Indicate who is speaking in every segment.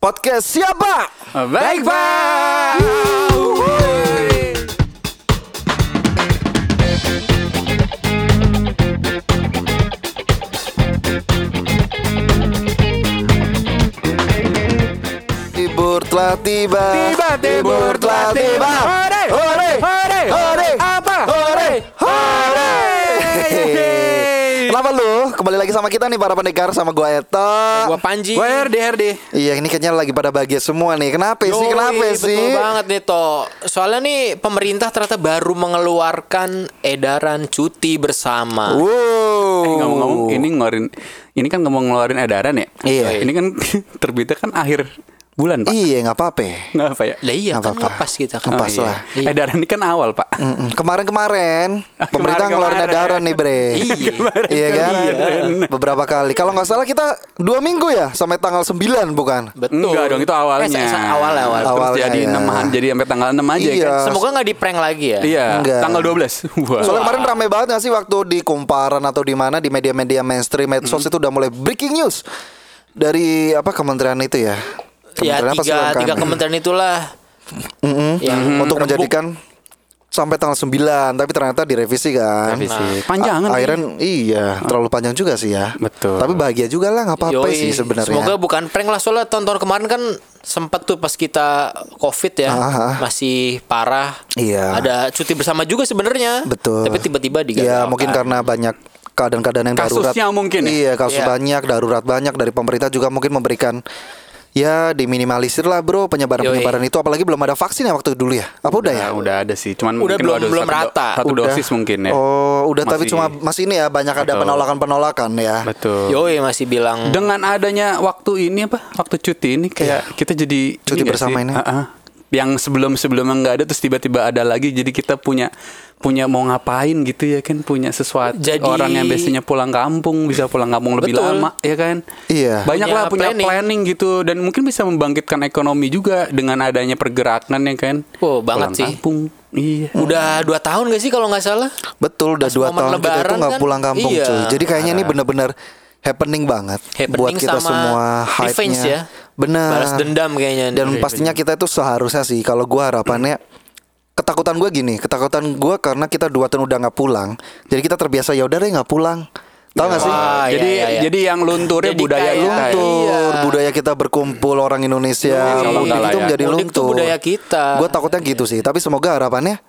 Speaker 1: Podcast siapa?
Speaker 2: Baik pak.
Speaker 1: Libur telah tiba.
Speaker 2: Tiba,
Speaker 1: Libur telah tiba.
Speaker 2: Hore,
Speaker 1: Hore,
Speaker 2: hore,
Speaker 1: hore, lagi sama kita nih para pendekar sama gua Eta.
Speaker 3: Gua Panji.
Speaker 2: Gue RD RD.
Speaker 1: Iya, ini kayaknya lagi pada bahagia semua nih. Kenapa sih?
Speaker 3: Yoi,
Speaker 1: Kenapa sih?
Speaker 3: Betul banget nih Toh Soalnya nih pemerintah ternyata baru mengeluarkan edaran cuti bersama
Speaker 1: Wow.
Speaker 2: Eh, ngomong-ngomong ini ngeluarin ini kan ngomong ngeluarin edaran ya.
Speaker 1: Iya.
Speaker 2: Ini kan terbitnya kan akhir bulan pak.
Speaker 1: Iya, nggak apa-apa.
Speaker 2: Nggak apa ya?
Speaker 3: Lah iya
Speaker 1: Nggak
Speaker 3: kan
Speaker 1: apa-apa.
Speaker 3: ngepas kita kan
Speaker 1: Ngepas
Speaker 2: iya.
Speaker 1: lah.
Speaker 3: Iya.
Speaker 2: Edaran ini kan awal pak.
Speaker 1: Mm-mm. Kemarin-kemarin pemerintah ngeluarin edaran nih bre
Speaker 3: Iya.
Speaker 1: Iya kan. Beberapa kali Kalau nggak salah kita Dua minggu ya Sampai tanggal 9 bukan
Speaker 3: Betul
Speaker 2: Enggak dong itu awalnya.
Speaker 3: Eh, awal awal
Speaker 1: Awal.
Speaker 2: Terus
Speaker 1: Awalnya,
Speaker 2: jadi
Speaker 1: ya.
Speaker 2: nemahan jadi sampai tanggal 6 aja
Speaker 1: Iya.
Speaker 2: kan.
Speaker 3: Semoga nggak di prank lagi ya
Speaker 2: Iya,
Speaker 1: Enggak.
Speaker 2: tanggal 12. Wah.
Speaker 1: Soalnya kemarin rame banget gak sih Waktu di kumparan atau di mana Di media-media mainstream Medsos itu udah mulai breaking news Dari apa kementerian itu ya
Speaker 3: Ya
Speaker 1: apa
Speaker 3: tiga,
Speaker 1: UMKM?
Speaker 3: tiga kementerian itulah
Speaker 1: Mm-mm.
Speaker 3: Yang
Speaker 1: Untuk
Speaker 3: rembuk.
Speaker 1: menjadikan Sampai tanggal 9 Tapi ternyata direvisi kan
Speaker 2: Revisi. Panjangan
Speaker 1: A-
Speaker 2: nih.
Speaker 1: Akhirnya iya Terlalu panjang juga sih ya
Speaker 2: Betul.
Speaker 1: Tapi bahagia juga lah nggak apa-apa sih sebenarnya
Speaker 3: Semoga bukan prank lah soalnya tahun-tahun kemarin kan sempat tuh pas kita covid ya
Speaker 1: Ah, ah.
Speaker 3: masih parah.
Speaker 1: Iya.
Speaker 3: Ada cuti bersama juga sebenarnya.
Speaker 1: Betul.
Speaker 3: Tapi tiba-tiba digagalkan.
Speaker 1: Ya mungkin karena banyak keadaan-keadaan yang darurat.
Speaker 2: Kasusnya mungkin ya?
Speaker 1: Iya, kasus
Speaker 3: Iya.
Speaker 1: banyak, darurat banyak dari pemerintah juga mungkin memberikan ya diminimalisir lah bro penyebaran-penyebaran itu apalagi belum ada vaksin ya waktu dulu ya. Apa udah, ya?
Speaker 2: Ya, udah ada sih. Cuman
Speaker 3: Udah
Speaker 2: mungkin
Speaker 3: belum- belum
Speaker 2: satu do-
Speaker 3: rata.
Speaker 2: Satu
Speaker 1: Udah.
Speaker 2: dosis mungkin ya.
Speaker 1: Oh, udah tapi
Speaker 2: Masih-
Speaker 1: cuma masih ini ya banyak ada
Speaker 2: Betul.
Speaker 1: penolakan-penolakan ya.
Speaker 2: Betul.
Speaker 3: Yoi masih bilang
Speaker 2: Dengan adanya waktu ini apa? Waktu cuti ini kayak kita jadi
Speaker 1: Iya. Cuti
Speaker 2: nggak
Speaker 1: bersama
Speaker 2: sih?
Speaker 1: ini.
Speaker 2: Ah, ah. Yang sebelum-sebelumnya nggak ada terus tiba-tiba ada lagi jadi kita punya punya mau ngapain gitu ya kan punya sesuatu
Speaker 3: Jadi-
Speaker 2: orang yang biasanya pulang kampung bisa pulang kampung lebih
Speaker 3: Betul.
Speaker 2: lama ya kan
Speaker 1: Iya.
Speaker 2: banyak
Speaker 3: Punya
Speaker 2: lah punya
Speaker 3: planning.
Speaker 2: planning. gitu dan mungkin bisa membangkitkan ekonomi juga dengan adanya pergerakan ya kan
Speaker 3: Oh, banget
Speaker 2: pulang
Speaker 3: sih.
Speaker 2: kampung iya
Speaker 3: udah dua tahun gak sih kalau nggak salah?
Speaker 1: Betul udah
Speaker 3: Pas
Speaker 1: dua tahun kita itu
Speaker 3: lebaran
Speaker 1: nggak
Speaker 3: kan?
Speaker 1: pulang kampung
Speaker 3: Iya.
Speaker 1: cuy. Jadi kayaknya ini benar-benar happening banget
Speaker 3: Happening
Speaker 1: buat kita
Speaker 3: sama
Speaker 1: semua hype-nya.
Speaker 3: ya.
Speaker 1: Benar.
Speaker 3: Balas dendam kayaknya.
Speaker 1: Dan
Speaker 3: nih.
Speaker 1: pastinya kita itu seharusnya sih kalau gua harapannya ketakutan gua gini, ketakutan gua karena kita dua tahun udah nggak pulang, jadi kita terbiasa ya udah deh nggak pulang. Tahu nggak sih?
Speaker 3: Wah, iya,
Speaker 2: jadi
Speaker 3: iya, iya.
Speaker 2: jadi yang lunturnya
Speaker 3: Jadi
Speaker 2: budaya
Speaker 3: kayak-
Speaker 2: kita ya.
Speaker 1: luntur
Speaker 3: Iya.
Speaker 1: budaya kita berkumpul orang Indonesia
Speaker 2: Iya,
Speaker 1: mudik
Speaker 2: iya,
Speaker 1: itu
Speaker 2: iya.
Speaker 1: menjadi
Speaker 3: Mudik
Speaker 1: luntur
Speaker 3: budaya kita.
Speaker 1: gue takutnya gitu sih tapi semoga harapannya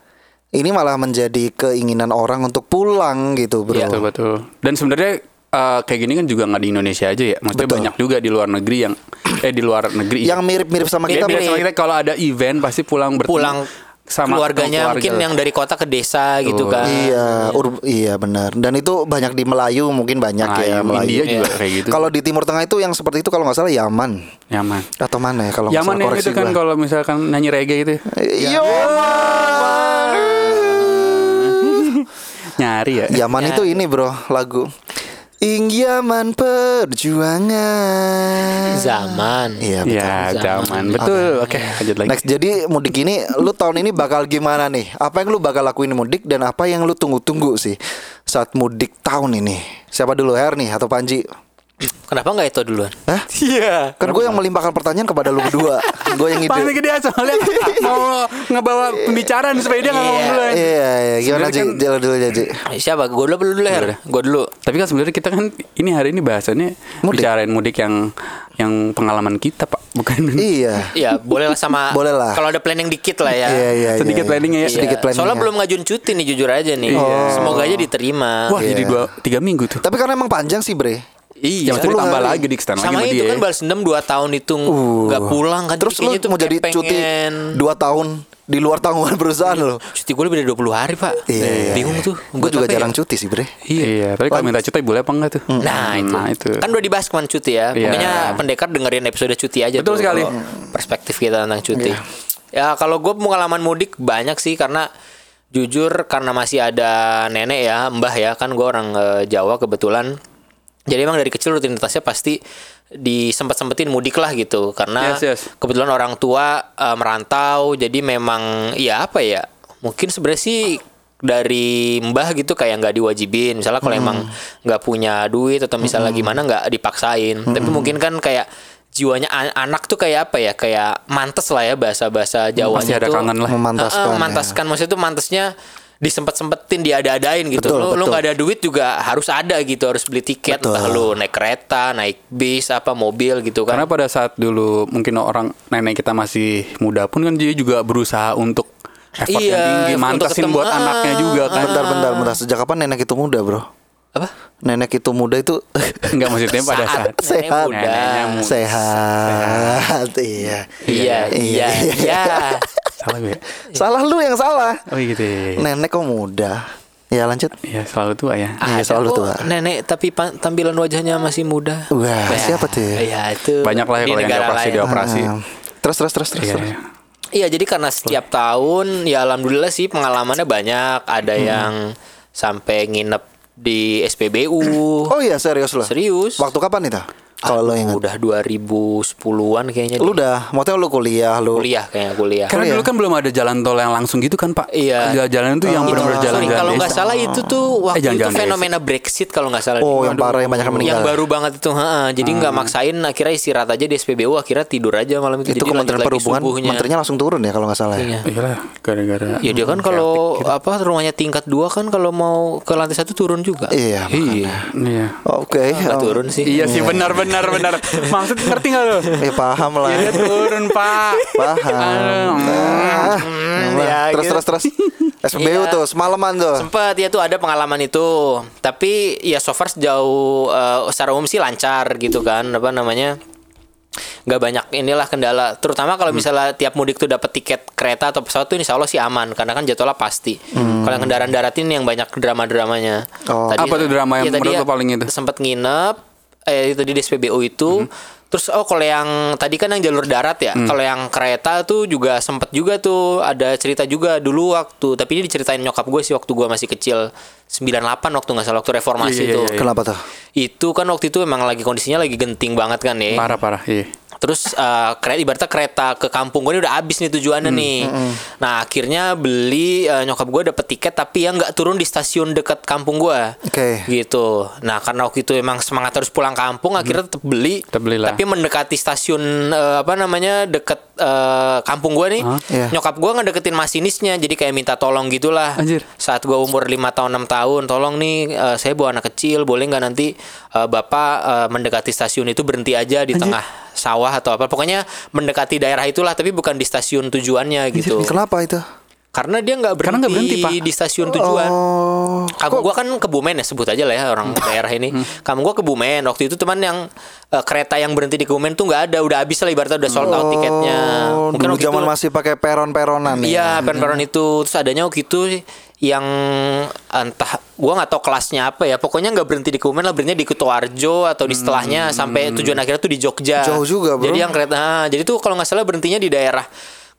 Speaker 1: ini malah menjadi keinginan orang untuk pulang gitu bro
Speaker 3: Iya.
Speaker 2: Betul betul. Dan sebenarnya eh, kayak gini kan juga nggak di Indonesia aja ya. Maksudnya
Speaker 1: Betul.
Speaker 2: banyak juga di luar negeri yang eh di luar negeri.
Speaker 1: yang mirip-mirip sama kita
Speaker 2: kita
Speaker 3: Mirip-mirip.
Speaker 2: sama kita kalau ada event pasti pulang bertemu
Speaker 3: pulang
Speaker 2: sama
Speaker 3: keluarganya
Speaker 2: keluarga.
Speaker 3: mungkin yang dari kota ke desa gitu
Speaker 2: Betul.
Speaker 3: kan.
Speaker 1: Iya, ur- iya benar. Dan itu banyak di Melayu mungkin banyak
Speaker 2: Nah,
Speaker 1: ya
Speaker 2: yang
Speaker 1: Melayu.
Speaker 2: India juga
Speaker 3: Iya.
Speaker 2: kayak gitu.
Speaker 1: Kalau di Timur Tengah itu yang seperti itu kalau nggak salah Yaman
Speaker 2: Yaman.
Speaker 1: atau mana ya kalau
Speaker 2: Yaman yang itu kan kalau misalkan nyanyi reggae itu
Speaker 1: Iya.
Speaker 2: nyari ya.
Speaker 1: Yaman itu ini bro lagu Ing Yaman perjuangan.
Speaker 3: Zaman.
Speaker 1: Iya betul.
Speaker 2: Ya,
Speaker 3: Zaman.
Speaker 2: zaman. Betul. Oke, lanjut lagi.
Speaker 1: Next, jadi mudik ini lu tahun ini bakal gimana nih? Apa yang lu bakal lakuin di mudik dan apa yang lu tunggu-tunggu sih saat mudik tahun ini? Siapa dulu Her nih atau Panji?
Speaker 3: Kenapa nggak itu duluan?
Speaker 1: Hah?
Speaker 3: Iya.
Speaker 1: Kan gue yang melimpahkan pertanyaan kepada lu berdua. gue yang ide.
Speaker 2: Paling gede soalnya mau ngebawa pembicaraan supaya dia nggak ngomong
Speaker 3: Iya.
Speaker 2: dulu.
Speaker 1: Iya, iya. Gimana?
Speaker 2: Sebenarnya kan-
Speaker 1: Jalan dulu Ji.
Speaker 3: Siapa? Gue dulu dulu. Her? Gue dulu.
Speaker 2: Tapi kan sebenarnya kita kan ini hari ini bahasannya
Speaker 1: Mudik.
Speaker 2: bicarain mudik yang yang pengalaman kita pak, bukan?
Speaker 1: Iya.
Speaker 3: Iya, boleh lah sama.
Speaker 1: Boleh lah.
Speaker 3: Kalau ada planning dikit lah ya.
Speaker 1: Iya, iya.
Speaker 2: Sedikit
Speaker 1: iya.
Speaker 2: planningnya ya.
Speaker 3: Iya.
Speaker 1: Sedikit planning.
Speaker 3: Soalnya belum ngajuin cuti nih jujur aja nih.
Speaker 2: Iya.
Speaker 3: Semoga aja diterima.
Speaker 2: Wah
Speaker 1: Iya.
Speaker 2: jadi dua tiga minggu tuh.
Speaker 1: Tapi karena emang panjang sih, Bre.
Speaker 2: Ya
Speaker 3: Iya.
Speaker 1: 10
Speaker 2: ditambah
Speaker 1: hari.
Speaker 2: lagi di lagi
Speaker 3: Sama
Speaker 2: sama
Speaker 3: itu
Speaker 2: dia.
Speaker 3: kan balas dendam 2 tahun itu
Speaker 1: Uh.
Speaker 3: nggak pulang kan.
Speaker 1: Terus lu mau jadi
Speaker 3: kayak
Speaker 1: cuti
Speaker 3: pengen-
Speaker 1: 2 tahun di luar tanggungan perusahaan lo.
Speaker 3: Cuti gue lebih dari 20 hari pak
Speaker 1: Iya.
Speaker 3: Bingung tuh
Speaker 1: Gue juga
Speaker 3: apa ya?
Speaker 1: jarang cuti sih, Bre.
Speaker 2: Iya, tapi kalau minta cuti boleh apa enggak tuh?
Speaker 3: Nah itu.
Speaker 2: Nah, itu.
Speaker 3: Kan udah dibahas kemarin cuti ya
Speaker 2: Iya.
Speaker 3: Pokoknya pendekar dengerin episode cuti aja
Speaker 2: Betul
Speaker 3: tuh,
Speaker 2: sekali.
Speaker 3: Perspektif kita tentang cuti
Speaker 1: Iya.
Speaker 3: Ya kalau gue pengalaman mudik banyak sih Karena jujur karena masih ada nenek ya Mbah ya Kan gue orang eh, Jawa kebetulan Jadi emang dari kecil rutinitasnya pasti disempet-sempetin mudik lah gitu. Karena
Speaker 2: Yes, yes.
Speaker 3: kebetulan orang tua eh, merantau jadi memang ya apa ya mungkin sebenarnya sih dari mbah gitu kayak nggak diwajibin. Misalnya kalau emang nggak punya duit atau misalnya gimana nggak dipaksain. Tapi mungkin kan kayak jiwanya an- anak tuh kayak apa ya kayak mantes lah ya bahasa-bahasa Jawa
Speaker 2: Masih ada kangen lah.
Speaker 1: Memantaskan, ya.
Speaker 3: memantaskan. maksudnya tuh mantesnya disempet-sempetin diada-adain gitu
Speaker 1: Betul,
Speaker 3: lu lu
Speaker 1: betul.
Speaker 3: nggak ada duit juga harus ada gitu harus beli tiket
Speaker 1: Betul.
Speaker 3: entah lu naik kereta naik bis apa mobil gitu kan
Speaker 2: Karena pada saat dulu mungkin orang nenek kita masih muda pun kan dia juga berusaha untuk effort yang
Speaker 3: Iya,
Speaker 2: tinggi,
Speaker 3: untuk
Speaker 2: mantesin
Speaker 3: ketemu.
Speaker 2: buat
Speaker 3: Ah,
Speaker 2: anaknya juga kan.
Speaker 1: Bentar, bentar, bentar. Sejak kapan nenek itu muda, bro?
Speaker 3: apa
Speaker 1: Nenek itu muda itu
Speaker 2: Enggak maksudnya pada
Speaker 3: Saat
Speaker 1: Sehat.
Speaker 3: muda.
Speaker 2: Muda.
Speaker 1: sehat. Iya.
Speaker 3: iya iya iya
Speaker 2: salah gue.
Speaker 1: Salah lu yang salah.
Speaker 2: Oh gitu. ya.
Speaker 1: Nenek kok muda? Ya lanjut.
Speaker 2: Iya selalu tua ya.
Speaker 1: Iya,
Speaker 3: Ada
Speaker 1: selalu tua.
Speaker 3: nenek tapi tampilan wajahnya masih muda
Speaker 1: Wah,
Speaker 3: Ya,
Speaker 1: siapa tuh?
Speaker 3: Iya itu
Speaker 2: Banyak lah ya kalau yang dioperasi
Speaker 3: lain.
Speaker 2: dioperasi.
Speaker 1: Ah, terus terus terus terus.
Speaker 2: Iya,
Speaker 1: terus.
Speaker 2: iya.
Speaker 3: Iya jadi karena setiap tahun ya alhamdulillah sih pengalamannya banyak. Ada
Speaker 1: Hmm.
Speaker 3: yang sampai nginep di SPBU.
Speaker 1: Oh iya serius loh.
Speaker 3: Serius?
Speaker 1: Waktu kapan itu? Kalau lo ingat.
Speaker 3: Udah 2010-an kayaknya.
Speaker 1: Lu
Speaker 3: deh.
Speaker 1: udah, maksudnya lu kuliah, lu
Speaker 3: kuliah kayaknya kuliah.
Speaker 2: Karena
Speaker 1: Iya.
Speaker 2: dulu kan belum ada jalan tol yang langsung gitu kan Pak.
Speaker 3: Iya.
Speaker 2: Jalan itu yang
Speaker 1: Oh,
Speaker 2: benar-benar jalan
Speaker 3: kalau nggak
Speaker 2: desa.
Speaker 3: salah itu tuh waktu
Speaker 2: Eh, jangan-
Speaker 3: itu
Speaker 2: jangan desa.
Speaker 3: fenomena Brexit kalau nggak salah.
Speaker 1: Oh, yang parah yang banyak yang meninggal.
Speaker 3: Yang baru banget itu, ha, jadi nggak maksain akhirnya istirahat aja di SPBU akhirnya tidur aja malam itu.
Speaker 1: itu
Speaker 3: Jadi
Speaker 1: Kementerian
Speaker 3: lagi
Speaker 1: Perhubungan,
Speaker 3: subuhnya.
Speaker 1: menterinya langsung turun ya kalau nggak salah. ya?
Speaker 3: Iya.
Speaker 2: Iyalah, gara-gara
Speaker 3: Ya dia kan kalau apa rumahnya tingkat dua kan kalau mau ke lantai satu turun juga.
Speaker 1: Iya.
Speaker 2: Iya. Iya.
Speaker 1: Oke. Oh.
Speaker 3: turun sih.
Speaker 2: Iya sih benar benar benar. Maksud ngerti nggak lo?
Speaker 1: Ya paham lah.
Speaker 2: Iya turun Pak.
Speaker 1: Paham.
Speaker 2: Aduh,
Speaker 1: Ah.
Speaker 3: ya,
Speaker 1: terus
Speaker 3: gitu.
Speaker 1: terus terus. SPBU
Speaker 3: Iya.
Speaker 1: tuh semalaman tuh.
Speaker 3: Sempet ya tuh ada pengalaman itu. Tapi ya so far sejauh eh, secara umum sih lancar gitu kan. Apa namanya? nggak banyak inilah kendala terutama kalau misalnya tiap mudik tuh dapat tiket kereta atau pesawat tuh insya Allah sih aman karena kan jadwalnya pasti kalau yang kendaraan darat ini yang banyak drama dramanya
Speaker 1: Oh.
Speaker 2: Apa tuh drama yang
Speaker 3: ya, tadi
Speaker 2: menurut
Speaker 3: ya
Speaker 2: lo paling itu?
Speaker 3: sempat nginep eh itu di SPBU itu. Terus oh kalau yang tadi kan yang jalur darat ya kalau yang kereta tuh juga sempet juga tuh ada cerita juga dulu waktu tapi ini diceritain nyokap gue sih waktu gue masih kecil 98 waktu nggak salah waktu reformasi
Speaker 2: Iya, iya,
Speaker 3: tuh
Speaker 2: iya, iya.
Speaker 1: Kenapa tuh?
Speaker 3: itu kan waktu itu emang lagi kondisinya lagi genting banget kan ya
Speaker 2: Parah parah. Iya.
Speaker 3: Terus eh, kereta ibaratnya kereta ke kampung gue ini udah habis nih tujuannya nih. Nah akhirnya beli eh, nyokap gue dapet tiket tapi yang nggak turun di stasiun dekat kampung gue.
Speaker 1: Oke.
Speaker 3: Gitu. Nah karena waktu itu emang semangat harus pulang kampung akhirnya tetap beli.
Speaker 2: Tetep beli lah.
Speaker 3: Tapi mendekati stasiun eh, apa namanya deket eh, kampung gue nih.
Speaker 1: Iya.
Speaker 3: Nyokap gue ngedeketin masinisnya jadi kayak minta tolong gitulah.
Speaker 2: Anjir.
Speaker 3: Saat gue umur 5 tahun 6 tahun tolong nih eh, saya bawa anak kecil boleh nggak nanti eh, bapak eh, mendekati stasiun itu berhenti aja di tengah sawah atau apa pokoknya mendekati daerah itulah tapi bukan di stasiun tujuannya gitu
Speaker 1: Kenapa itu?
Speaker 3: Karena dia nggak berhenti,
Speaker 2: Karena nggak berhenti, Pak.
Speaker 3: di stasiun tujuan
Speaker 1: Oh.
Speaker 3: Kampung gua kan Kebumen ya sebut aja lah ya orang daerah ini. Kampung gua Kebumen. Waktu itu teman yang eh, kereta yang berhenti di Kebumen tuh nggak ada, udah habis lah ibaratnya udah sold out tiketnya.
Speaker 1: Oh, dulu
Speaker 3: waktu
Speaker 1: zaman
Speaker 3: itu-
Speaker 1: masih pakai peron-peronan ya.
Speaker 3: Iya, peron-peron itu terus adanya waktu itu yang entah gua nggak tahu kelasnya apa ya. Pokoknya nggak berhenti di Kebumen lah, berhenti di Kutoarjo atau di setelahnya sampai tujuan akhirnya tuh di Jogja.
Speaker 1: Jauh juga, bro.
Speaker 3: Jadi yang kereta ah, jadi tuh kalau nggak salah berhentinya di daerah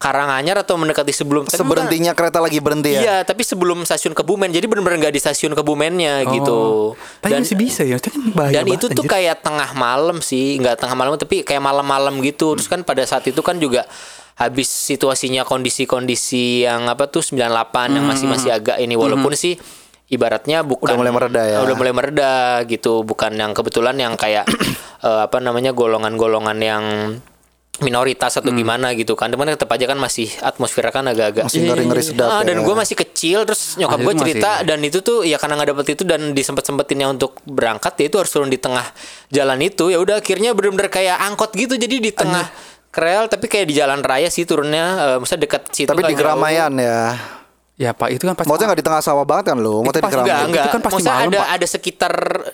Speaker 3: Karanganyar atau mendekati sebelum tapi bukan-
Speaker 1: Seberhentinya kereta lagi berhenti ya.
Speaker 3: Iya, tapi sebelum stasiun Kebumen. Jadi benar-benar nggak di stasiun Kebumennya gitu.
Speaker 2: Oh. Tapi masih bisa ya. Itu kan bahaya
Speaker 3: dan itu
Speaker 2: banget,
Speaker 3: tuh
Speaker 2: anjir.
Speaker 3: kayak tengah malam sih, nggak tengah malam tapi kayak malam-malam gitu. Terus kan pada saat itu kan juga habis situasinya kondisi-kondisi yang apa tuh 98 yang masih masih agak ini walaupun sih ibaratnya
Speaker 1: Udah
Speaker 3: bukan
Speaker 1: mulai mereda ya.
Speaker 3: Udah mulai mereda gitu, bukan yang kebetulan yang kayak eh, apa namanya golongan-golongan yang minoritas atau gimana gitu kan teman tetap aja kan masih atmosfer kan agak-agak
Speaker 1: Masih ngeri-ngeri sedap
Speaker 3: Ah,
Speaker 1: ya.
Speaker 3: dan gue masih kecil terus nyokap gue
Speaker 2: itu masih-
Speaker 3: cerita dan itu tuh ya karena nggak dapet itu dan disempet sempetinnya untuk berangkat ya itu harus turun di tengah jalan itu ya udah akhirnya bener-bener kayak angkot gitu jadi di tengah krel tapi kayak di jalan raya sih turunnya eh, maksudnya dekat situ
Speaker 1: Tapi di
Speaker 3: nggak jauh.
Speaker 1: keramaian ya.
Speaker 2: Ya Pak itu kan pasti.
Speaker 1: Maksudnya nggak di tengah sawah banget kan lu? Maksudnya di
Speaker 2: pasti
Speaker 1: keramaian.
Speaker 3: Enggak, enggak.
Speaker 2: Itu kan pasti
Speaker 3: Maksudnya
Speaker 2: malam,
Speaker 3: ada
Speaker 2: Pak.
Speaker 3: ada sekitar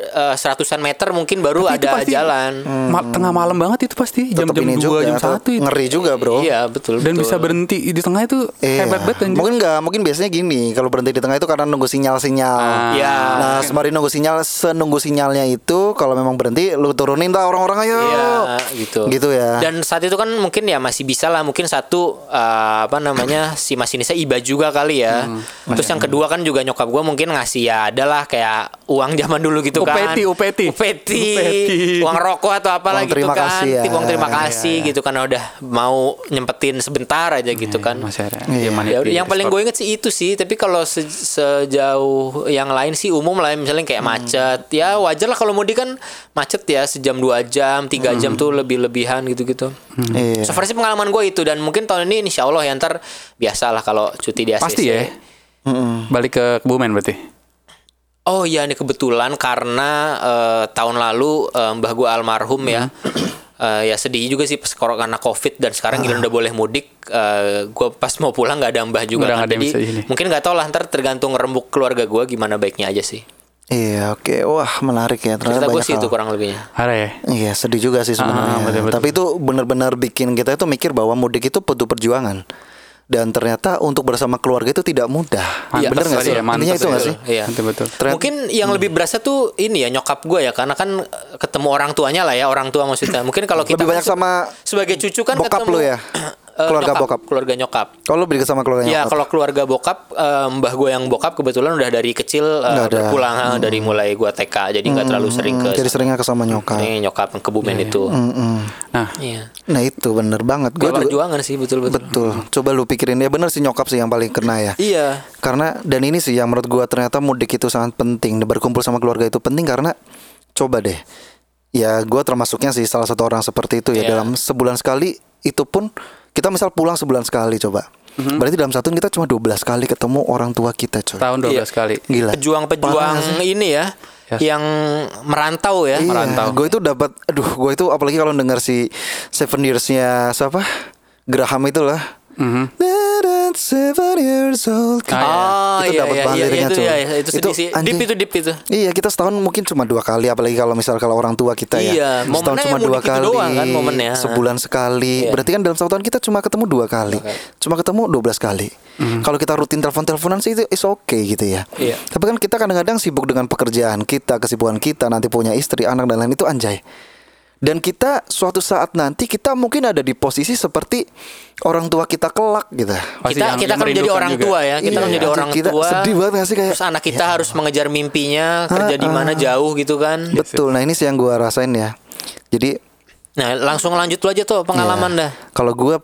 Speaker 3: eh, seratusan meter mungkin baru
Speaker 2: Tapi
Speaker 3: ada
Speaker 2: pasti-
Speaker 3: jalan.
Speaker 2: Ma- tengah malam banget itu pasti jam-jam
Speaker 1: ini
Speaker 2: 2
Speaker 1: juga,
Speaker 2: jam
Speaker 1: tetep
Speaker 2: 1 itu.
Speaker 1: Ngeri juga, Bro.
Speaker 3: Iya, betul.
Speaker 2: Dan
Speaker 3: betul.
Speaker 2: bisa berhenti di tengah itu
Speaker 1: Iya.
Speaker 2: hebat banget anjir.
Speaker 1: Mungkin enggak, mungkin biasanya gini, kalau berhenti di tengah itu karena nunggu sinyal-sinyal.
Speaker 2: Ah.
Speaker 3: Iya.
Speaker 1: Nah, sembari nunggu sinyal, senunggu sinyalnya itu kalau memang berhenti lu turunin dah orang-orang ayo.
Speaker 3: Iya, gitu.
Speaker 1: Gitu ya.
Speaker 3: Dan saat itu kan mungkin ya masih bisa lah, mungkin satu eh, apa namanya si masinisnya iba juga kali ya. Ya. Terus yang kedua kan juga nyokap gue mungkin ngasih ya adalah kayak uang zaman dulu gitu kan.
Speaker 2: Upeti, upeti.
Speaker 3: Upeti. Uang rokok atau apalah
Speaker 1: Uang
Speaker 3: gitu kan.
Speaker 1: kasih ya.
Speaker 3: Uang terima
Speaker 1: Iya,
Speaker 3: kasih gitu kan udah mau nyempetin sebentar aja gitu kan.
Speaker 2: Masih ada.
Speaker 1: Iya.
Speaker 2: Zaman
Speaker 3: Ya,
Speaker 2: itu
Speaker 3: yang paling gue inget sih itu sih, tapi kalau se- sejauh yang lain sih umum lah, misalnya kayak
Speaker 1: Hmm.
Speaker 3: macet, ya wajar lah kalau mudik kan macet ya sejam dua jam, tiga
Speaker 1: Hmm.
Speaker 3: jam tuh lebih lebihan gitu-gitu.
Speaker 1: Iya.
Speaker 3: So far sih pengalaman gue itu dan mungkin tahun ini insya Allah ya ntar biasa lah kalau cuti di ACC.
Speaker 2: Pasti ya. Balik ke Kebumen berarti.
Speaker 3: Oh iya ini kebetulan karena eh, tahun lalu eh, mbah gue almarhum ya.
Speaker 2: Hmm.
Speaker 3: Eh, ya sedih juga sih pas karena covid dan sekarang gila udah boleh mudik. eh gue pas mau pulang nggak ada mbah juga.
Speaker 2: Udah
Speaker 3: kan. Jadi mungkin nggak tau lah ntar tergantung rembuk keluarga gue gimana baiknya aja sih.
Speaker 1: Iya, oke. Wah, menarik ya. Ternyata
Speaker 3: Cerita gue
Speaker 1: banyak
Speaker 3: sih itu
Speaker 1: hal.
Speaker 3: kurang lebihnya.
Speaker 2: Ada ya.
Speaker 1: Iya, sedih juga sih sebenarnya.
Speaker 2: Ah, betul-betul.
Speaker 1: Tapi itu benar-benar bikin kita itu mikir bahwa mudik itu butuh perjuangan. Dan ternyata untuk bersama keluarga itu tidak mudah.
Speaker 3: Iya,
Speaker 1: Bener nggak
Speaker 2: betul
Speaker 1: sih?
Speaker 2: ya,
Speaker 1: Intinya itu nggak
Speaker 2: betul.
Speaker 1: sih?
Speaker 3: Iya.
Speaker 2: Betul betul.
Speaker 1: Ternyata-
Speaker 3: Mungkin yang lebih berasa tuh ini ya nyokap gue ya karena kan eh, ketemu orang tuanya lah ya orang tua maksudnya. Mungkin kalau kita
Speaker 1: Lebih banyak sama
Speaker 3: sebagai cucu kan
Speaker 1: bokap
Speaker 3: ketemu
Speaker 1: lu ya?
Speaker 3: eh,
Speaker 1: Keluarga
Speaker 3: nyokap,
Speaker 1: bokap?
Speaker 3: keluarga nyokap.
Speaker 1: Kalau lebih dekat sama keluarga
Speaker 3: Ya
Speaker 1: nyokap.
Speaker 3: kalau keluarga bokap eh, mbah gue yang bokap kebetulan udah dari kecil
Speaker 1: ada.
Speaker 3: berpulang ha, dari mulai gue TK jadi nggak terlalu sering ke
Speaker 1: Hmm, Jadi seringnya ke sama nyokap.
Speaker 3: ini nyokap yang kebumen itu.
Speaker 2: Nah,
Speaker 3: Iya.
Speaker 1: Nah itu bener banget. Gue
Speaker 3: Gue
Speaker 1: juga
Speaker 3: perjuangan sih betul betul.
Speaker 1: betul. Coba lu pikirin ya bener sih nyokap sih yang paling kena ya.
Speaker 3: Iya.
Speaker 1: Karena dan ini sih yang menurut gua ternyata mudik itu sangat penting. Berkumpul sama keluarga itu penting karena coba deh. Ya gua termasuknya sih salah satu orang seperti itu ya
Speaker 3: Iya.
Speaker 1: dalam sebulan sekali itu pun kita misal pulang sebulan sekali coba.
Speaker 3: Mhm.
Speaker 1: Berarti dalam satu kita cuma 12 kali ketemu orang tua kita coy.
Speaker 2: tahun 12
Speaker 3: Iya.
Speaker 2: kali.
Speaker 1: Gila.
Speaker 3: Pejuang-pejuang ini ya
Speaker 2: Yes.
Speaker 3: yang merantau ya.
Speaker 1: Iya,
Speaker 2: merantau.
Speaker 1: Gue itu dapat aduh gue itu apalagi kalau dengar si Seven Years-nya siapa? Graham itu lah.
Speaker 2: Mhm.
Speaker 1: Seven years old.
Speaker 2: Ah, iya.
Speaker 3: Oh
Speaker 1: Itu
Speaker 3: iya
Speaker 1: dapat
Speaker 3: iya
Speaker 1: banget
Speaker 3: iya,
Speaker 1: liriknya,
Speaker 3: itu
Speaker 1: cuy.
Speaker 3: ya itu sedih
Speaker 1: Itu
Speaker 3: sih.
Speaker 1: anjing.
Speaker 3: Deep itu deep itu.
Speaker 1: Iya kita setahun mungkin cuma dua kali apalagi kalau misal kalau orang tua kita ya
Speaker 3: Iya,
Speaker 1: setahun cuma dua
Speaker 3: itu
Speaker 1: kali
Speaker 3: doang kan momennya.
Speaker 1: sebulan sekali
Speaker 3: Iya.
Speaker 1: berarti kan dalam satu tahun kita cuma ketemu dua kali cuma ketemu 12 kali kalau kita rutin telepon teleponan sih itu is okay gitu ya
Speaker 3: Iya.
Speaker 1: tapi kan kita kadang-kadang sibuk dengan pekerjaan kita kesibukan kita nanti punya istri anak dan lain itu anjay dan kita suatu saat nanti kita mungkin ada di posisi seperti orang tua kita kelak gitu.
Speaker 2: Pasti
Speaker 3: kita
Speaker 2: yang-
Speaker 3: kita
Speaker 2: yang
Speaker 3: kan menjadi orang
Speaker 2: juga.
Speaker 3: tua ya kita
Speaker 1: Iya,
Speaker 3: kan menjadi orang
Speaker 1: kita
Speaker 3: tua
Speaker 1: sedih banget gak sih kayak,
Speaker 3: terus anak kita
Speaker 1: ya.
Speaker 3: harus mengejar mimpinya kerja di mana jauh gitu kan
Speaker 1: Betul. Nah ini sih yang gua rasain ya. Jadi
Speaker 3: nah langsung lanjut lu aja tuh pengalaman
Speaker 1: ya,
Speaker 3: dah
Speaker 1: Kalau gua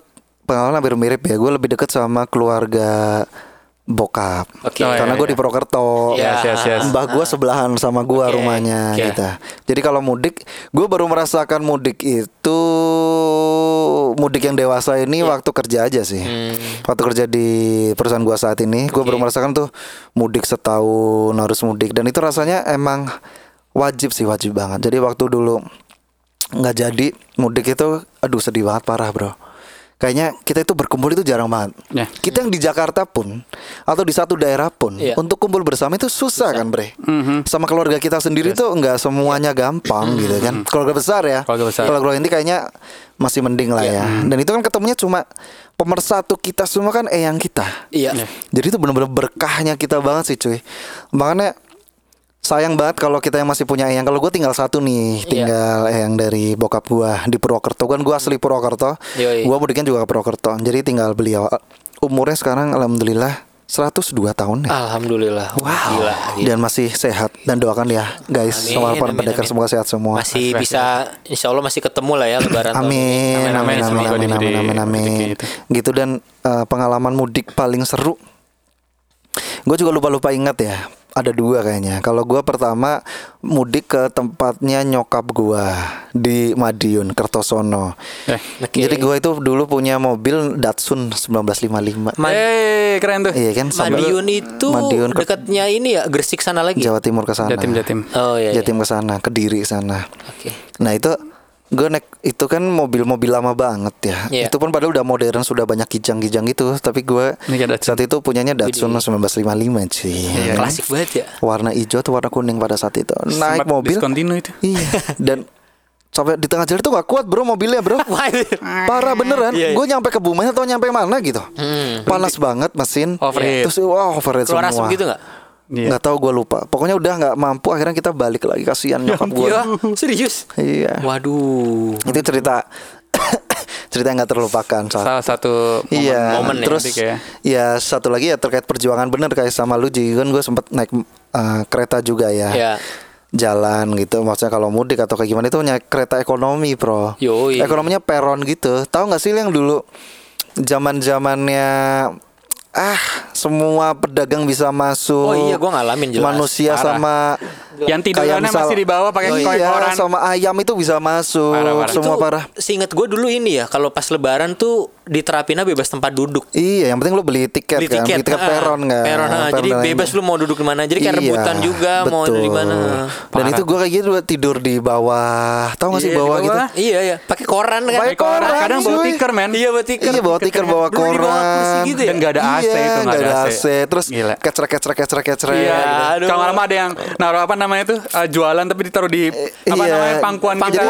Speaker 1: pengalaman hampir mirip ya. Gue lebih deket sama keluarga bokap.
Speaker 3: Oke.
Speaker 2: Oh, iya,
Speaker 1: Karena gue
Speaker 2: iya.
Speaker 1: di Purwokerto.
Speaker 3: Iya.
Speaker 2: Yes, yes, yes.
Speaker 1: Mbah gue sebelahan sama gua
Speaker 3: Oke,
Speaker 1: rumahnya
Speaker 3: oke.
Speaker 1: gitu. Jadi kalau mudik, gue baru merasakan mudik itu mudik yang dewasa ini
Speaker 3: Iya.
Speaker 1: waktu kerja aja sih.
Speaker 3: Hmm.
Speaker 1: Waktu kerja di perusahaan gua saat ini, gue
Speaker 3: Oke.
Speaker 1: baru merasakan tuh mudik setahun harus mudik dan itu rasanya emang wajib sih wajib banget. Jadi waktu dulu nggak jadi mudik itu, aduh sedih banget parah bro. Kayaknya kita itu berkumpul itu jarang banget.
Speaker 2: Ya.
Speaker 1: Kita yang di Jakarta pun atau di satu daerah pun
Speaker 3: Iya.
Speaker 1: untuk kumpul bersama itu susah, kan bre.
Speaker 2: Mhm.
Speaker 1: Sama keluarga kita sendiri tuh nggak semuanya gampang gitu kan. Keluarga besar ya.
Speaker 2: Keluarga besar.
Speaker 1: Kalau keluarga inti kayaknya masih mending lah ya. Dan itu kan ketemunya cuma pemersatu kita semua kan eyang kita.
Speaker 3: iya
Speaker 1: Jadi itu benar-benar berkahnya kita banget sih cuy. Makanya sayang banget kalau kita yang masih punya eyang. Kalau gue tinggal satu nih,
Speaker 3: Iya.
Speaker 1: tinggal eyang dari bokap gua di Purwokerto. Kan gue asli Purwokerto. Gue mudiknya juga ke Purwokerto. Jadi tinggal beliau. Umurnya sekarang alhamdulillah 102 tahun ya.
Speaker 3: alhamdulillah wow gila, gila.
Speaker 1: Dan masih sehat dan doakan ya guys
Speaker 3: Amin,
Speaker 1: sama para pendekar semoga sehat semua.
Speaker 3: masih bisa insya Allah masih ketemu lah ya lebaran.
Speaker 1: Amin, amin,
Speaker 2: Amin, amin.
Speaker 1: amin, amin, amin, amin, amin.
Speaker 2: rezeki itu.
Speaker 1: Gitu dan eh, pengalaman mudik paling seru. Gue juga lupa-lupa ingat ya. Ada dua kayaknya. Kalau gue pertama mudik ke tempatnya nyokap gue di Madiun, Kertosono.
Speaker 2: Eh.
Speaker 3: Oke.
Speaker 1: Jadi gue itu dulu punya mobil Datsun 1955.
Speaker 3: Ma-
Speaker 2: Eh, keren tuh.
Speaker 1: Iya kan? sambil
Speaker 3: Madiun itu
Speaker 1: Madiun ke
Speaker 3: dekatnya ini ya Gresik sana lagi
Speaker 1: Jawa Timur ke sana.
Speaker 2: Jatim, Jatim.
Speaker 3: oh iya, iya.
Speaker 1: Jatim ke sana, Kediri ke sana.
Speaker 3: oke
Speaker 1: Nah itu gue naik itu kan mobil-mobil lama banget ya.
Speaker 3: Iya.
Speaker 1: Itu pun padahal udah modern sudah banyak kijang-kijang gitu. Tapi gue saat itu punyanya Datsun 1955 sih.
Speaker 2: Iya.
Speaker 3: klasik banget ya
Speaker 1: Warna hijau atau warna kuning pada saat itu. Naik
Speaker 2: Sempat
Speaker 1: mobil.
Speaker 2: itu.
Speaker 1: Iya. Dan sampai di tengah jalan tuh gak kuat bro mobilnya bro. Parah beneran.
Speaker 3: Iya, iya.
Speaker 1: Gue nyampe ke Bumen atau nyampe mana gitu.
Speaker 3: Hmm.
Speaker 1: Panas banget mesin.
Speaker 2: Overheat.
Speaker 1: Terus wah overheat
Speaker 3: keluar asap
Speaker 1: semua.
Speaker 3: gitu nggak
Speaker 2: Iya.
Speaker 1: Nggak tahu gue lupa. Pokoknya udah nggak mampu. Akhirnya kita balik lagi kasihan nyokap gue.
Speaker 3: Iya, serius
Speaker 1: Iya.
Speaker 3: waduh
Speaker 1: Itu cerita cerita yang nggak terlupakan saat
Speaker 2: Salah satu momen,
Speaker 1: Iya,
Speaker 2: momen ya,
Speaker 1: terus ya satu lagi ya terkait perjuangan bener kayak sama lu Ji kan gue sempet naik eh, kereta juga ya.
Speaker 3: Iya.
Speaker 1: Jalan gitu, maksudnya kalau mudik atau kayak gimana itu naik kereta ekonomi, bro.
Speaker 3: Yoi.
Speaker 1: Ekonominya peron gitu. Tahu nggak sih yang dulu zaman zamannya ah semua pedagang bisa masuk.
Speaker 3: Oh iya, gua ngalamin jelas.
Speaker 1: Manusia
Speaker 2: Parah.
Speaker 1: sama
Speaker 2: Yang tidurannya
Speaker 1: misal-
Speaker 2: masih di bawah pakai
Speaker 1: Oh iya,
Speaker 2: koran.
Speaker 1: sama ayam itu bisa masuk.
Speaker 2: Parah, parah.
Speaker 1: Semua
Speaker 3: Itu
Speaker 1: parah.
Speaker 3: Seinget gue dulu ini ya, kalau pas lebaran tuh diterapinnya bebas tempat duduk.
Speaker 1: Iya, yang penting lu beli tiket
Speaker 3: Beli
Speaker 1: kan,
Speaker 3: tiket,
Speaker 1: beli tiket
Speaker 3: ah,
Speaker 1: peron kan.
Speaker 3: Peron, ah. jadi
Speaker 1: Peron
Speaker 3: bebas
Speaker 1: aja.
Speaker 3: lu mau duduk di mana. Jadi kayak
Speaker 1: Iya,
Speaker 3: rebutan juga mau
Speaker 1: betul.
Speaker 3: di mana.
Speaker 1: Dan
Speaker 2: Parah.
Speaker 1: itu gue kayak gitu tidur di bawah. Tahu gak sih
Speaker 2: Iya,
Speaker 1: bawah gitu?
Speaker 3: Iya iya, pakai koran kan.
Speaker 1: Pakai koran,
Speaker 2: Kadang bawa
Speaker 1: cuy.
Speaker 2: tikar men.
Speaker 3: Iya bawa tikar.
Speaker 1: Iya bawa tikar bawa koran.
Speaker 3: gitu ya.
Speaker 2: Dan nggak ada AC
Speaker 1: iya,
Speaker 2: itu
Speaker 1: nggak ada AC. Terus kecrek kecrek kecrek kecrek.
Speaker 2: Iya,
Speaker 3: aduh.
Speaker 2: kalau lama ada yang naruh apa namanya itu eh, jualan tapi ditaruh di apa
Speaker 1: iya.
Speaker 2: namanya pangkuan kita.
Speaker 1: Jadi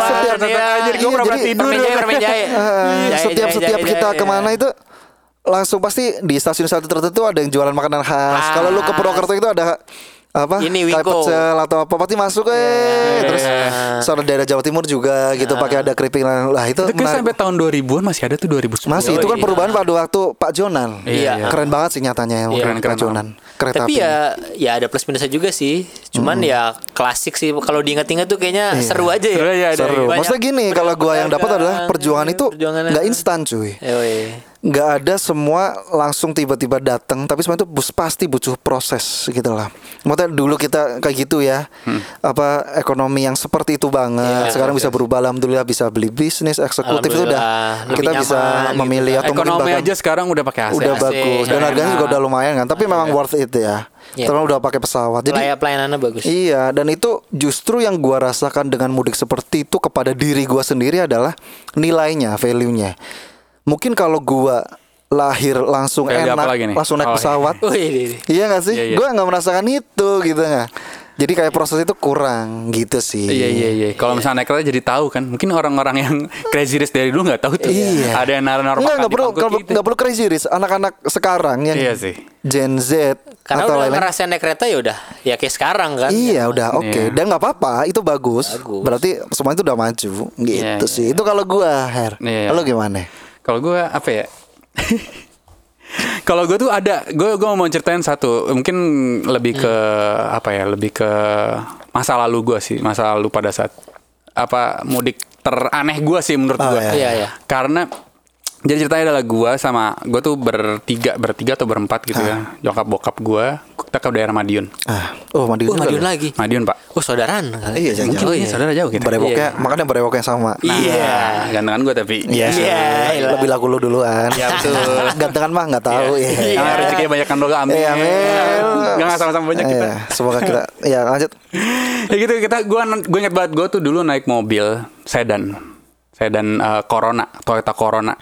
Speaker 1: setiap-
Speaker 2: Tetep
Speaker 3: iya,
Speaker 1: kita
Speaker 3: jahe.
Speaker 1: ke mana itu langsung pasti di stasiun-stasiun tertentu ada yang jualan makanan khas. Kalau lu ke Purwokerto itu ada apa?
Speaker 3: Ini, Wiko.
Speaker 1: atau apa pasti masuk eh
Speaker 3: Iya.
Speaker 1: terus soal daerah Jawa Timur juga gitu pakai ada keripik lah itu
Speaker 2: Itu
Speaker 1: menarik.
Speaker 2: sampai tahun 2000-an masih ada tuh 2010.
Speaker 1: Masih itu kan
Speaker 3: Yoi.
Speaker 1: perubahan pada waktu Pak Jonan.
Speaker 3: Iya.
Speaker 1: Keren banget sih nyatanya yang
Speaker 3: Iya,
Speaker 1: keren, Pak
Speaker 2: keren
Speaker 1: Jonan. Kereta
Speaker 3: Tapi
Speaker 1: api.
Speaker 3: ya ya ada plus minusnya juga sih. Cuman ya klasik sih kalau diingat-ingat tuh kayaknya seru aja ya.
Speaker 2: Seru ada.
Speaker 1: Seru. Maksudnya gini, kalau gua yang dapat adalah perjuangan itu nggak instan, cuy.
Speaker 3: Yoi.
Speaker 1: Nggak ada semua langsung tiba-tiba datang, tapi semua itu bus- pasti butuh proses gitu lah. Maksudnya dulu kita kayak gitu ya, apa ekonomi yang seperti itu banget.
Speaker 3: Iya,
Speaker 1: Sekarang bisa berubah, alhamdulillah bisa beli bisnis eksekutif itu udah kita bisa
Speaker 3: nyaman gitu
Speaker 1: memilih atau mungkin
Speaker 2: Ekonomi
Speaker 1: bahkan
Speaker 2: aja sekarang udah pakai AC.
Speaker 1: udah
Speaker 3: AC,
Speaker 1: bagus dan
Speaker 3: enak.
Speaker 1: harganya juga udah lumayan kan. Tapi memang worth it ya.
Speaker 3: Iya.
Speaker 1: Terus udah pakai pesawat. Jadi
Speaker 3: Layak pelayanannya bagus.
Speaker 1: Iya, dan itu justru yang gua rasakan dengan mudik seperti itu kepada diri gua sendiri adalah nilainya, value-nya. Mungkin kalau gua lahir langsung
Speaker 2: apa
Speaker 1: enak,
Speaker 2: lagi nih?
Speaker 1: langsung naik
Speaker 2: Oh, iya.
Speaker 1: pesawat,
Speaker 3: Oh iya, iya, iya.
Speaker 1: iya gak sih?
Speaker 2: Iya, iya.
Speaker 1: Gua nggak merasakan itu gitu nggak. Jadi kayak proses itu kurang gitu sih.
Speaker 2: Iya iya iya. Kalau misalnya naik kereta jadi tahu kan. Mungkin orang-orang yang crazy rich dari dulu nggak tahu tuh.
Speaker 1: Iya.
Speaker 2: Ada yang naruh-naruh
Speaker 1: Enggak,
Speaker 2: makan
Speaker 1: nggak
Speaker 2: di
Speaker 1: perlu,
Speaker 2: gitu.
Speaker 1: nggak perlu crazy rich. Anak-anak sekarang yang
Speaker 2: Iya sih.
Speaker 1: Gen Z
Speaker 3: Karena
Speaker 1: atau
Speaker 3: udah
Speaker 1: lain-lain.
Speaker 3: ngerasain naik kereta ya udah ya kayak sekarang kan.
Speaker 1: Iya udah oke
Speaker 2: Iya.
Speaker 1: dan nggak apa-apa itu bagus.
Speaker 3: Bagus.
Speaker 1: Berarti semua itu udah maju gitu
Speaker 2: Iya, iya,
Speaker 1: sih. Itu kalau gua Her.
Speaker 2: Iya.
Speaker 1: Lo gimana?
Speaker 2: Kalau gue apa ya? Kalau gue tuh ada, gue gue mau ceritain satu, mungkin lebih ke apa ya, lebih ke masa lalu gue sih, masa lalu pada saat apa mudik teraneh gue sih menurut
Speaker 1: Oh,
Speaker 2: gue.
Speaker 1: iya.
Speaker 3: Iya, iya.
Speaker 2: Karena jadi ceritanya adalah gue sama gue tuh bertiga, bertiga atau berempat gitu ya, nyokap bokap gue, kita ke daerah Madiun,
Speaker 1: Ah, oh Madiun
Speaker 3: Oh, Madiun
Speaker 1: lo.
Speaker 3: lagi.
Speaker 2: Madiun pak.
Speaker 3: Oh, saudaraan kali.
Speaker 1: Iya, jangan
Speaker 2: Mungkin
Speaker 3: Oh,
Speaker 2: ini
Speaker 3: iya.
Speaker 2: saudara jauh gitu.
Speaker 1: Berewoknya,
Speaker 3: Iya.
Speaker 1: makanya berewok yang sama.
Speaker 3: Iya.
Speaker 2: Nah, gantengan gue tapi.
Speaker 1: Iya,
Speaker 3: Iya, iya.
Speaker 1: lebih laku lu duluan.
Speaker 2: Iya, betul.
Speaker 1: Gantengan mah nggak tahu. Iya.
Speaker 3: Iya.
Speaker 2: Karena rezekinya banyak kan doga amin.
Speaker 1: Iya, amin.
Speaker 2: Gak nggak sama-sama banyak kita.
Speaker 1: Iya, semoga kita. Ya lanjut.
Speaker 2: ya gitu kita gua gue inget banget gue tuh dulu naik mobil sedan sedan eh, Corona Toyota Corona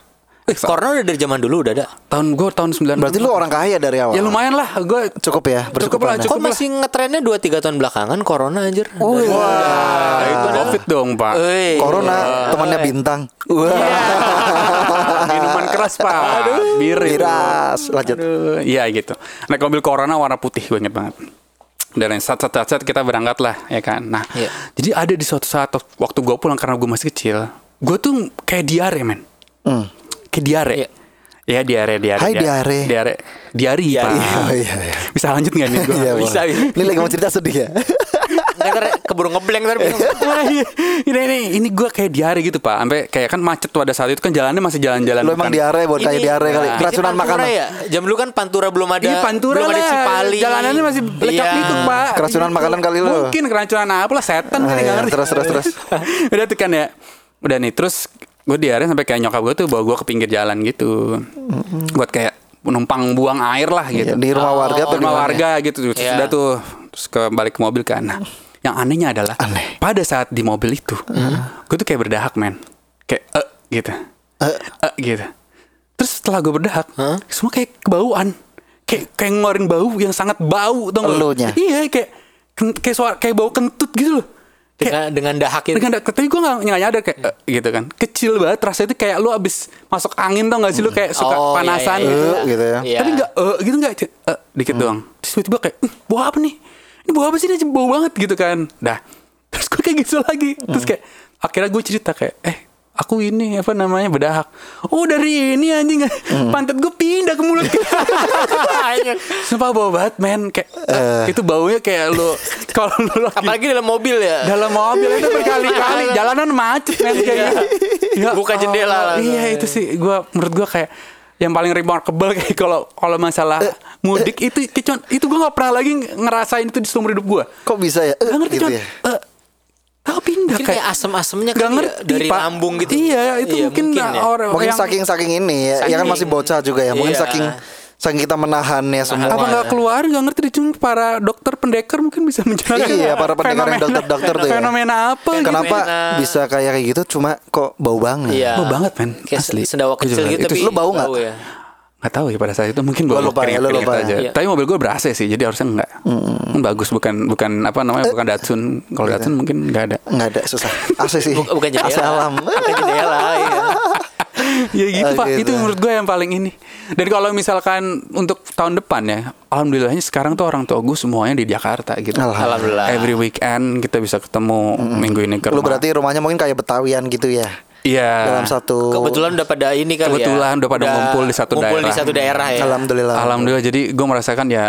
Speaker 3: Eh, Corona udah dari zaman dulu udah ada.
Speaker 2: tahun gue tahun 90
Speaker 1: Berarti lu orang kaya dari awal.
Speaker 2: ya lumayan lah gue
Speaker 1: Cukup ya,
Speaker 2: Cukup lah,
Speaker 1: ya?
Speaker 3: Kok masih ngetrennya 2 3 tahun belakangan Corona anjir?
Speaker 1: Oh, iya.
Speaker 2: wah itu covid dong pak
Speaker 3: Wih.
Speaker 1: Corona temannya bintang. Wah.
Speaker 2: minuman keras pak bir itu.
Speaker 1: Miras. Lanjut.
Speaker 2: Aduh, iya gitu naik mobil Corona warna putih gue inget banget dan yang saat saat saat kita berangkat lah ya kan nah
Speaker 3: Iya.
Speaker 2: jadi ada di suatu saat waktu gue pulang karena gue masih kecil gue tuh kayak diare men
Speaker 1: Hmm.
Speaker 2: Kayak diare
Speaker 3: Iya.
Speaker 2: Ya diare diare.
Speaker 1: Hai, diare.
Speaker 2: Diare. Diari, Pak.
Speaker 1: Oh, iya, iya.
Speaker 2: Bisa lanjut nggak nih? Gua?
Speaker 1: Iya,
Speaker 3: bisa.
Speaker 1: Ini lagi mau cerita sedih ya.
Speaker 3: Ntar keburu ngeblank ntar
Speaker 2: iya. ini ini ini gue kayak diare gitu pak, sampai kayak kan macet pada saat itu kan jalannya masih jalan-jalan.
Speaker 1: Lu emang
Speaker 2: bukan-
Speaker 1: diare buat kayak
Speaker 3: Ini-
Speaker 1: diare kali.
Speaker 2: Nah.
Speaker 1: Keracunan
Speaker 3: Ini
Speaker 1: makanan.
Speaker 3: ya? Jam dulu kan Pantura belum ada.
Speaker 2: Iya pantura
Speaker 3: belum ada Cipali.
Speaker 2: jalanannya masih lecak
Speaker 3: Iya.
Speaker 2: gitu pak.
Speaker 1: Keracunan makanan kali lu.
Speaker 2: Mungkin keracunan apa lah setan kan
Speaker 1: iya.
Speaker 2: nggak ngerti.
Speaker 1: Terus, terus, terus.
Speaker 2: Udah tuh kan ya. Udah nih terus gue diare sampai kayak nyokap gue tuh bawa gue ke pinggir jalan gitu, buat kayak numpang buang air lah gitu.
Speaker 1: Iya, Di rumah warga atau
Speaker 2: rumah warga gitu terus
Speaker 3: Iya.
Speaker 2: udah tuh terus ke balik ke mobil kan nah, yang anehnya adalah
Speaker 1: Aneh.
Speaker 2: pada saat di mobil itu gue tuh kayak berdahak men kayak eh gitu
Speaker 1: Eh.
Speaker 2: eh gitu terus setelah gue berdahak semua kayak kebauan kayak kayak ngeluarin bau yang sangat bau?
Speaker 1: Elunya?
Speaker 2: iya kayak kayak suara kayak bau kentut gitu loh
Speaker 3: Dengan
Speaker 2: kayak
Speaker 3: dengan dahak itu.
Speaker 2: dengan tapi gue gak, nggak nyadar kayak eh, gitu kan. Kecil banget rasanya itu kayak lu abis masuk angin tau gak sih? Lu kayak suka
Speaker 3: Oh, iya,
Speaker 2: panasan.
Speaker 3: iya,
Speaker 2: gitu
Speaker 1: Eh, gitu ya.
Speaker 3: Iya.
Speaker 2: tapi nggak eh gitu nggak? Eh, dikit doang. Terus tiba-tiba kayak "Eh, bau apa nih? Ini bau apa sih? Ini bau banget gitu kan. Dah. Terus gue kayak gitu lagi. Terus kayak akhirnya gue cerita kayak eh aku ini apa namanya bedahak. Oh dari ini anjing pantat gue pindah ke mulut. Sumpah bau banget men kayak itu baunya kayak lu kalau lu lagi
Speaker 3: Apalagi dalam mobil ya.
Speaker 2: dalam mobil itu berkali-kali jalanan macet men kayak gitu. Ya
Speaker 3: Buka jendela langsung.
Speaker 2: Iya itu sih gua menurut gua kayak yang paling remarkable kayak kalau kalau masalah mudik itu itu itu gua nggak pernah lagi ngerasain itu di seumur hidup gua.
Speaker 1: Kok bisa ya? Eh,
Speaker 2: Gak ngerti
Speaker 1: gitu
Speaker 2: cuman
Speaker 1: ya?
Speaker 2: eh, tahu pindah
Speaker 3: Mungkin kayak asem-asemnya
Speaker 2: Gak
Speaker 3: ya,
Speaker 2: ngerti
Speaker 3: dari
Speaker 2: Pak.
Speaker 3: lambung gitu.
Speaker 2: Iya itu
Speaker 3: Iya,
Speaker 2: mungkin,
Speaker 3: ya.
Speaker 2: orang
Speaker 1: Mungkin
Speaker 2: yang
Speaker 1: saking saking ini ya, ya kan
Speaker 3: Saking-
Speaker 1: masih bocah juga ya. Mungkin
Speaker 3: Iya.
Speaker 1: saking saking kita menahannya semua.
Speaker 2: apa nggak keluar gak ngerti cuma para dokter pendekar mungkin bisa menjelaskan
Speaker 1: Iya, para pendekar yang
Speaker 2: fenomena-
Speaker 1: dokter-dokter tuh ya.
Speaker 2: fenomena apa gitu.
Speaker 1: Kenapa
Speaker 3: Fenomena.
Speaker 1: bisa kayak kayak gitu? Cuma kok bau banget.
Speaker 3: Iya.
Speaker 2: Bau banget men
Speaker 3: Kayak
Speaker 2: asli
Speaker 3: sendawa kecil gitu
Speaker 2: itu
Speaker 3: tapi
Speaker 1: lu bau nggak?
Speaker 3: ya.
Speaker 2: Gak tahu ya pada saat itu mungkin gue
Speaker 1: Lu lupa ya, lu lupa ya?
Speaker 2: aja.
Speaker 3: Iya.
Speaker 2: Tapi mobil gue ber AC sih, jadi harusnya enggak. Bagus bukan bukan apa namanya bukan Datsun. Kalau Datsun mungkin enggak ada.
Speaker 1: Nggak ada susah. AC sih.
Speaker 3: Bukan jendela.
Speaker 1: AC alam.
Speaker 3: Bukan jendela, iya.
Speaker 2: ya gitu
Speaker 1: Oh,
Speaker 2: pak,
Speaker 1: gitu.
Speaker 2: itu menurut gue yang paling ini. Dan kalau misalkan untuk tahun depan ya, alhamdulillahnya sekarang tuh orang tua gue semuanya di Jakarta gitu.
Speaker 3: Alhamdulillah.
Speaker 2: Every weekend kita bisa ketemu minggu ini ke
Speaker 1: Lu
Speaker 2: rumah.
Speaker 1: berarti rumahnya mungkin kayak Betawian gitu ya.
Speaker 2: Iya.
Speaker 1: Dalam satu
Speaker 3: Kebetulan udah pada ini kali
Speaker 2: Kebetulan
Speaker 3: ya.
Speaker 2: udah pada ngumpul di satu
Speaker 3: ngumpul di
Speaker 2: daerah.
Speaker 3: satu daerah ya.
Speaker 1: Alhamdulillah.
Speaker 2: Alhamdulillah jadi gue merasakan ya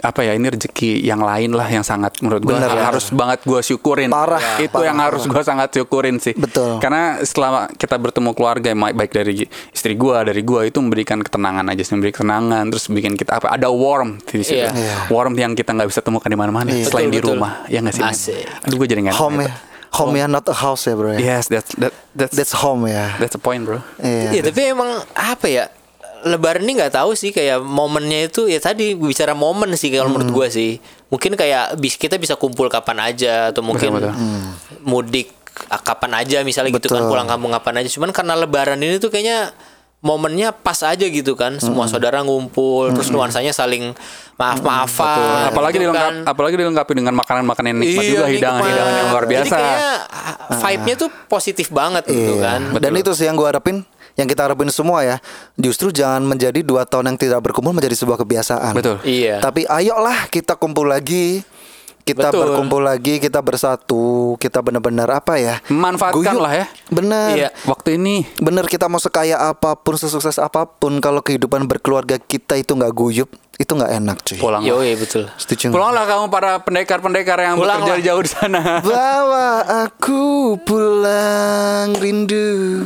Speaker 2: apa ya ini rezeki yang lain lah yang sangat menurut gue
Speaker 1: ya.
Speaker 2: harus banget gue syukurin
Speaker 1: Parah,
Speaker 2: itu
Speaker 1: parah.
Speaker 2: yang harus gue sangat syukurin sih
Speaker 1: Betul.
Speaker 2: karena setelah kita bertemu keluarga baik dari istri gue dari gue itu memberikan ketenangan aja sih memberi ketenangan terus bikin kita apa ada warm di situ
Speaker 3: Iya.
Speaker 1: Iya.
Speaker 2: warm yang kita nggak bisa temukan di mana-mana
Speaker 1: Iya.
Speaker 2: selain
Speaker 3: Betul,
Speaker 2: di
Speaker 3: betul.
Speaker 2: rumah ya nggak sih aduh gue jadi nggak
Speaker 1: home ya. Home ya not a house ya, Bro. ya.
Speaker 2: yes that's that, that's
Speaker 1: That's home ya.
Speaker 2: that's the point bro
Speaker 1: Iya.
Speaker 3: Iya, tapi emang apa ya? Lebaran ini nggak tahu sih kayak momennya itu ya tadi bicara momen sih kalau
Speaker 1: Hmm.
Speaker 3: menurut gua sih. Mungkin kayak bis kita bisa kumpul kapan aja atau mungkin
Speaker 2: Betul, betul.
Speaker 3: mudik ah, kapan aja misalnya gitu kan
Speaker 1: Betul.
Speaker 3: pulang kampung kapan aja. Cuman karena lebaran ini tuh kayaknya momennya pas aja gitu kan. Semua
Speaker 1: Hmm.
Speaker 3: saudara ngumpul terus nuansanya saling maaf-maafan.
Speaker 2: apalagi
Speaker 3: gitu
Speaker 2: dilengkap,
Speaker 3: kan.
Speaker 2: apalagi dilengkapi dengan makanan-makanan yang nikmat juga
Speaker 3: nikmat.
Speaker 2: hidangan-hidangan yang luar biasa
Speaker 3: Jadi kayaknya ah, vibe-nya tuh positif banget gitu
Speaker 1: Iya.
Speaker 3: kan.
Speaker 1: Dan itu sih yang gue harapin yang kita harapin semua ya justru jangan menjadi dua tahun yang tidak berkumpul menjadi sebuah kebiasaan
Speaker 2: Betul.
Speaker 3: Iya.
Speaker 1: tapi ayolah kita kumpul lagi kita
Speaker 3: Betul.
Speaker 1: berkumpul lagi kita bersatu kita benar-benar apa ya
Speaker 2: Manfaatkan lah ya.
Speaker 1: bener
Speaker 3: Iya.
Speaker 2: waktu ini
Speaker 1: bener kita mau sekaya apa pun sesukses apa pun kalau kehidupan berkeluarga kita itu nggak guyup itu nggak enak cuy
Speaker 2: pulang
Speaker 3: Yo, betul.
Speaker 1: setuju nggak?
Speaker 2: Pulanglah kamu para pendekar-pendekar yang
Speaker 3: Pulanglah.
Speaker 2: bekerja jauh di sana.
Speaker 1: bawa aku pulang rindu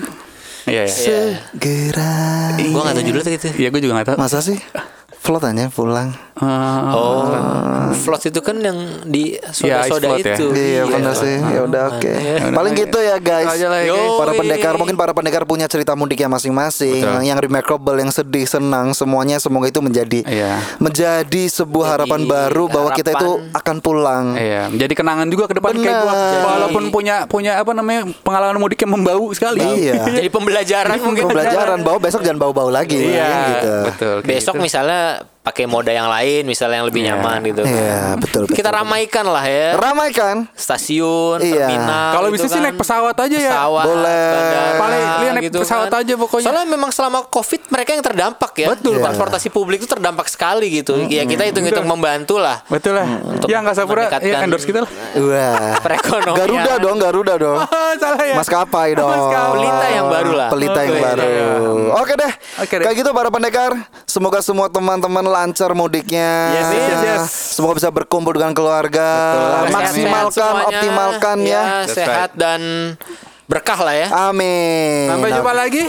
Speaker 2: Iya, iya.
Speaker 1: segera
Speaker 3: Gua gak tau judulnya gitu.
Speaker 2: Iya, gue juga gak tahu.
Speaker 1: masa sih Float aja pulang
Speaker 2: Eh,
Speaker 3: Oh, Float itu kan yang di
Speaker 2: Iya,
Speaker 3: soda-soda
Speaker 2: Float ya.
Speaker 3: itu.
Speaker 1: Iya benar sih. Ya udah oke. Paling gitu ya guys.
Speaker 2: Ya,
Speaker 3: Yo.
Speaker 2: guys.
Speaker 1: Para pendekar mungkin para pendekar punya cerita mudiknya masing-masing.
Speaker 2: Betul.
Speaker 1: Yang remarkable, yang sedih, senang, semuanya semoga itu menjadi
Speaker 2: Iya.
Speaker 1: menjadi sebuah
Speaker 3: Jadi
Speaker 1: harapan baru bahwa kita itu
Speaker 3: harapan.
Speaker 1: akan pulang.
Speaker 2: Iya, jadi kenangan juga ke depan kayak gue.
Speaker 1: Benar.
Speaker 2: Walaupun punya punya apa namanya pengalaman mudik yang membau sekali.
Speaker 1: Iya.
Speaker 3: Jadi pembelajaran mungkin.
Speaker 1: Pembelajaran bahwa besok jangan bau-bau lagi.
Speaker 2: Iya,
Speaker 1: gitu.
Speaker 2: betul. kayak
Speaker 3: Besok
Speaker 2: gitu.
Speaker 3: misalnya up. Pakai moda yang lain, misalnya yang lebih
Speaker 2: Iya.
Speaker 3: nyaman gitu. kan.
Speaker 1: Iya, betul, betul,
Speaker 3: Kita ramaikan lah ya.
Speaker 1: Ramaikan.
Speaker 3: Stasiun,
Speaker 1: Iya.
Speaker 3: terminal.
Speaker 2: Kalau
Speaker 3: gitu
Speaker 2: bisa sih
Speaker 3: kan.
Speaker 2: naik pesawat aja ya.
Speaker 3: Pesawat,
Speaker 1: Boleh.
Speaker 3: bandara,
Speaker 2: Paling lihat naik pesawat aja pokoknya.
Speaker 3: Soalnya memang selama COVID mereka yang terdampak ya.
Speaker 2: Betul,
Speaker 1: Pak.
Speaker 3: Transportasi publik itu terdampak sekali gitu. Ya kita hitung-hitung membantu lah.
Speaker 2: Betul lah.
Speaker 3: Untuk
Speaker 2: ya nggak sapura ya endorse kita lah.
Speaker 1: Wah.
Speaker 3: Perekonomian.
Speaker 1: Garuda dong, Garuda dong.
Speaker 2: Oh, salah ya.
Speaker 1: Maskapai dong.
Speaker 2: Maskapai.
Speaker 3: Pelita yang baru lah.
Speaker 1: Pelita yang baru.
Speaker 2: iya.
Speaker 1: Oke deh.
Speaker 2: Oke deh.
Speaker 1: Kayak gitu para pendekar. Semoga semua teman-teman lancar mudiknya.
Speaker 2: Yes, yes, yes.
Speaker 1: Semoga bisa berkumpul dengan keluarga.
Speaker 3: Sehat-sehat
Speaker 1: Maksimalkan,
Speaker 3: semuanya.
Speaker 1: optimalkan ya.
Speaker 2: That's
Speaker 3: sehat dan berkah lah ya.
Speaker 1: Amin.
Speaker 2: Sampai jumpa lagi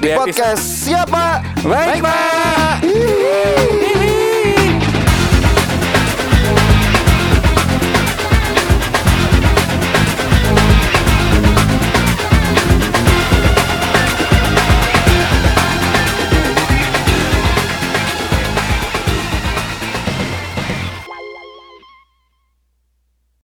Speaker 1: di podcast siapa?
Speaker 2: Baik, Pak.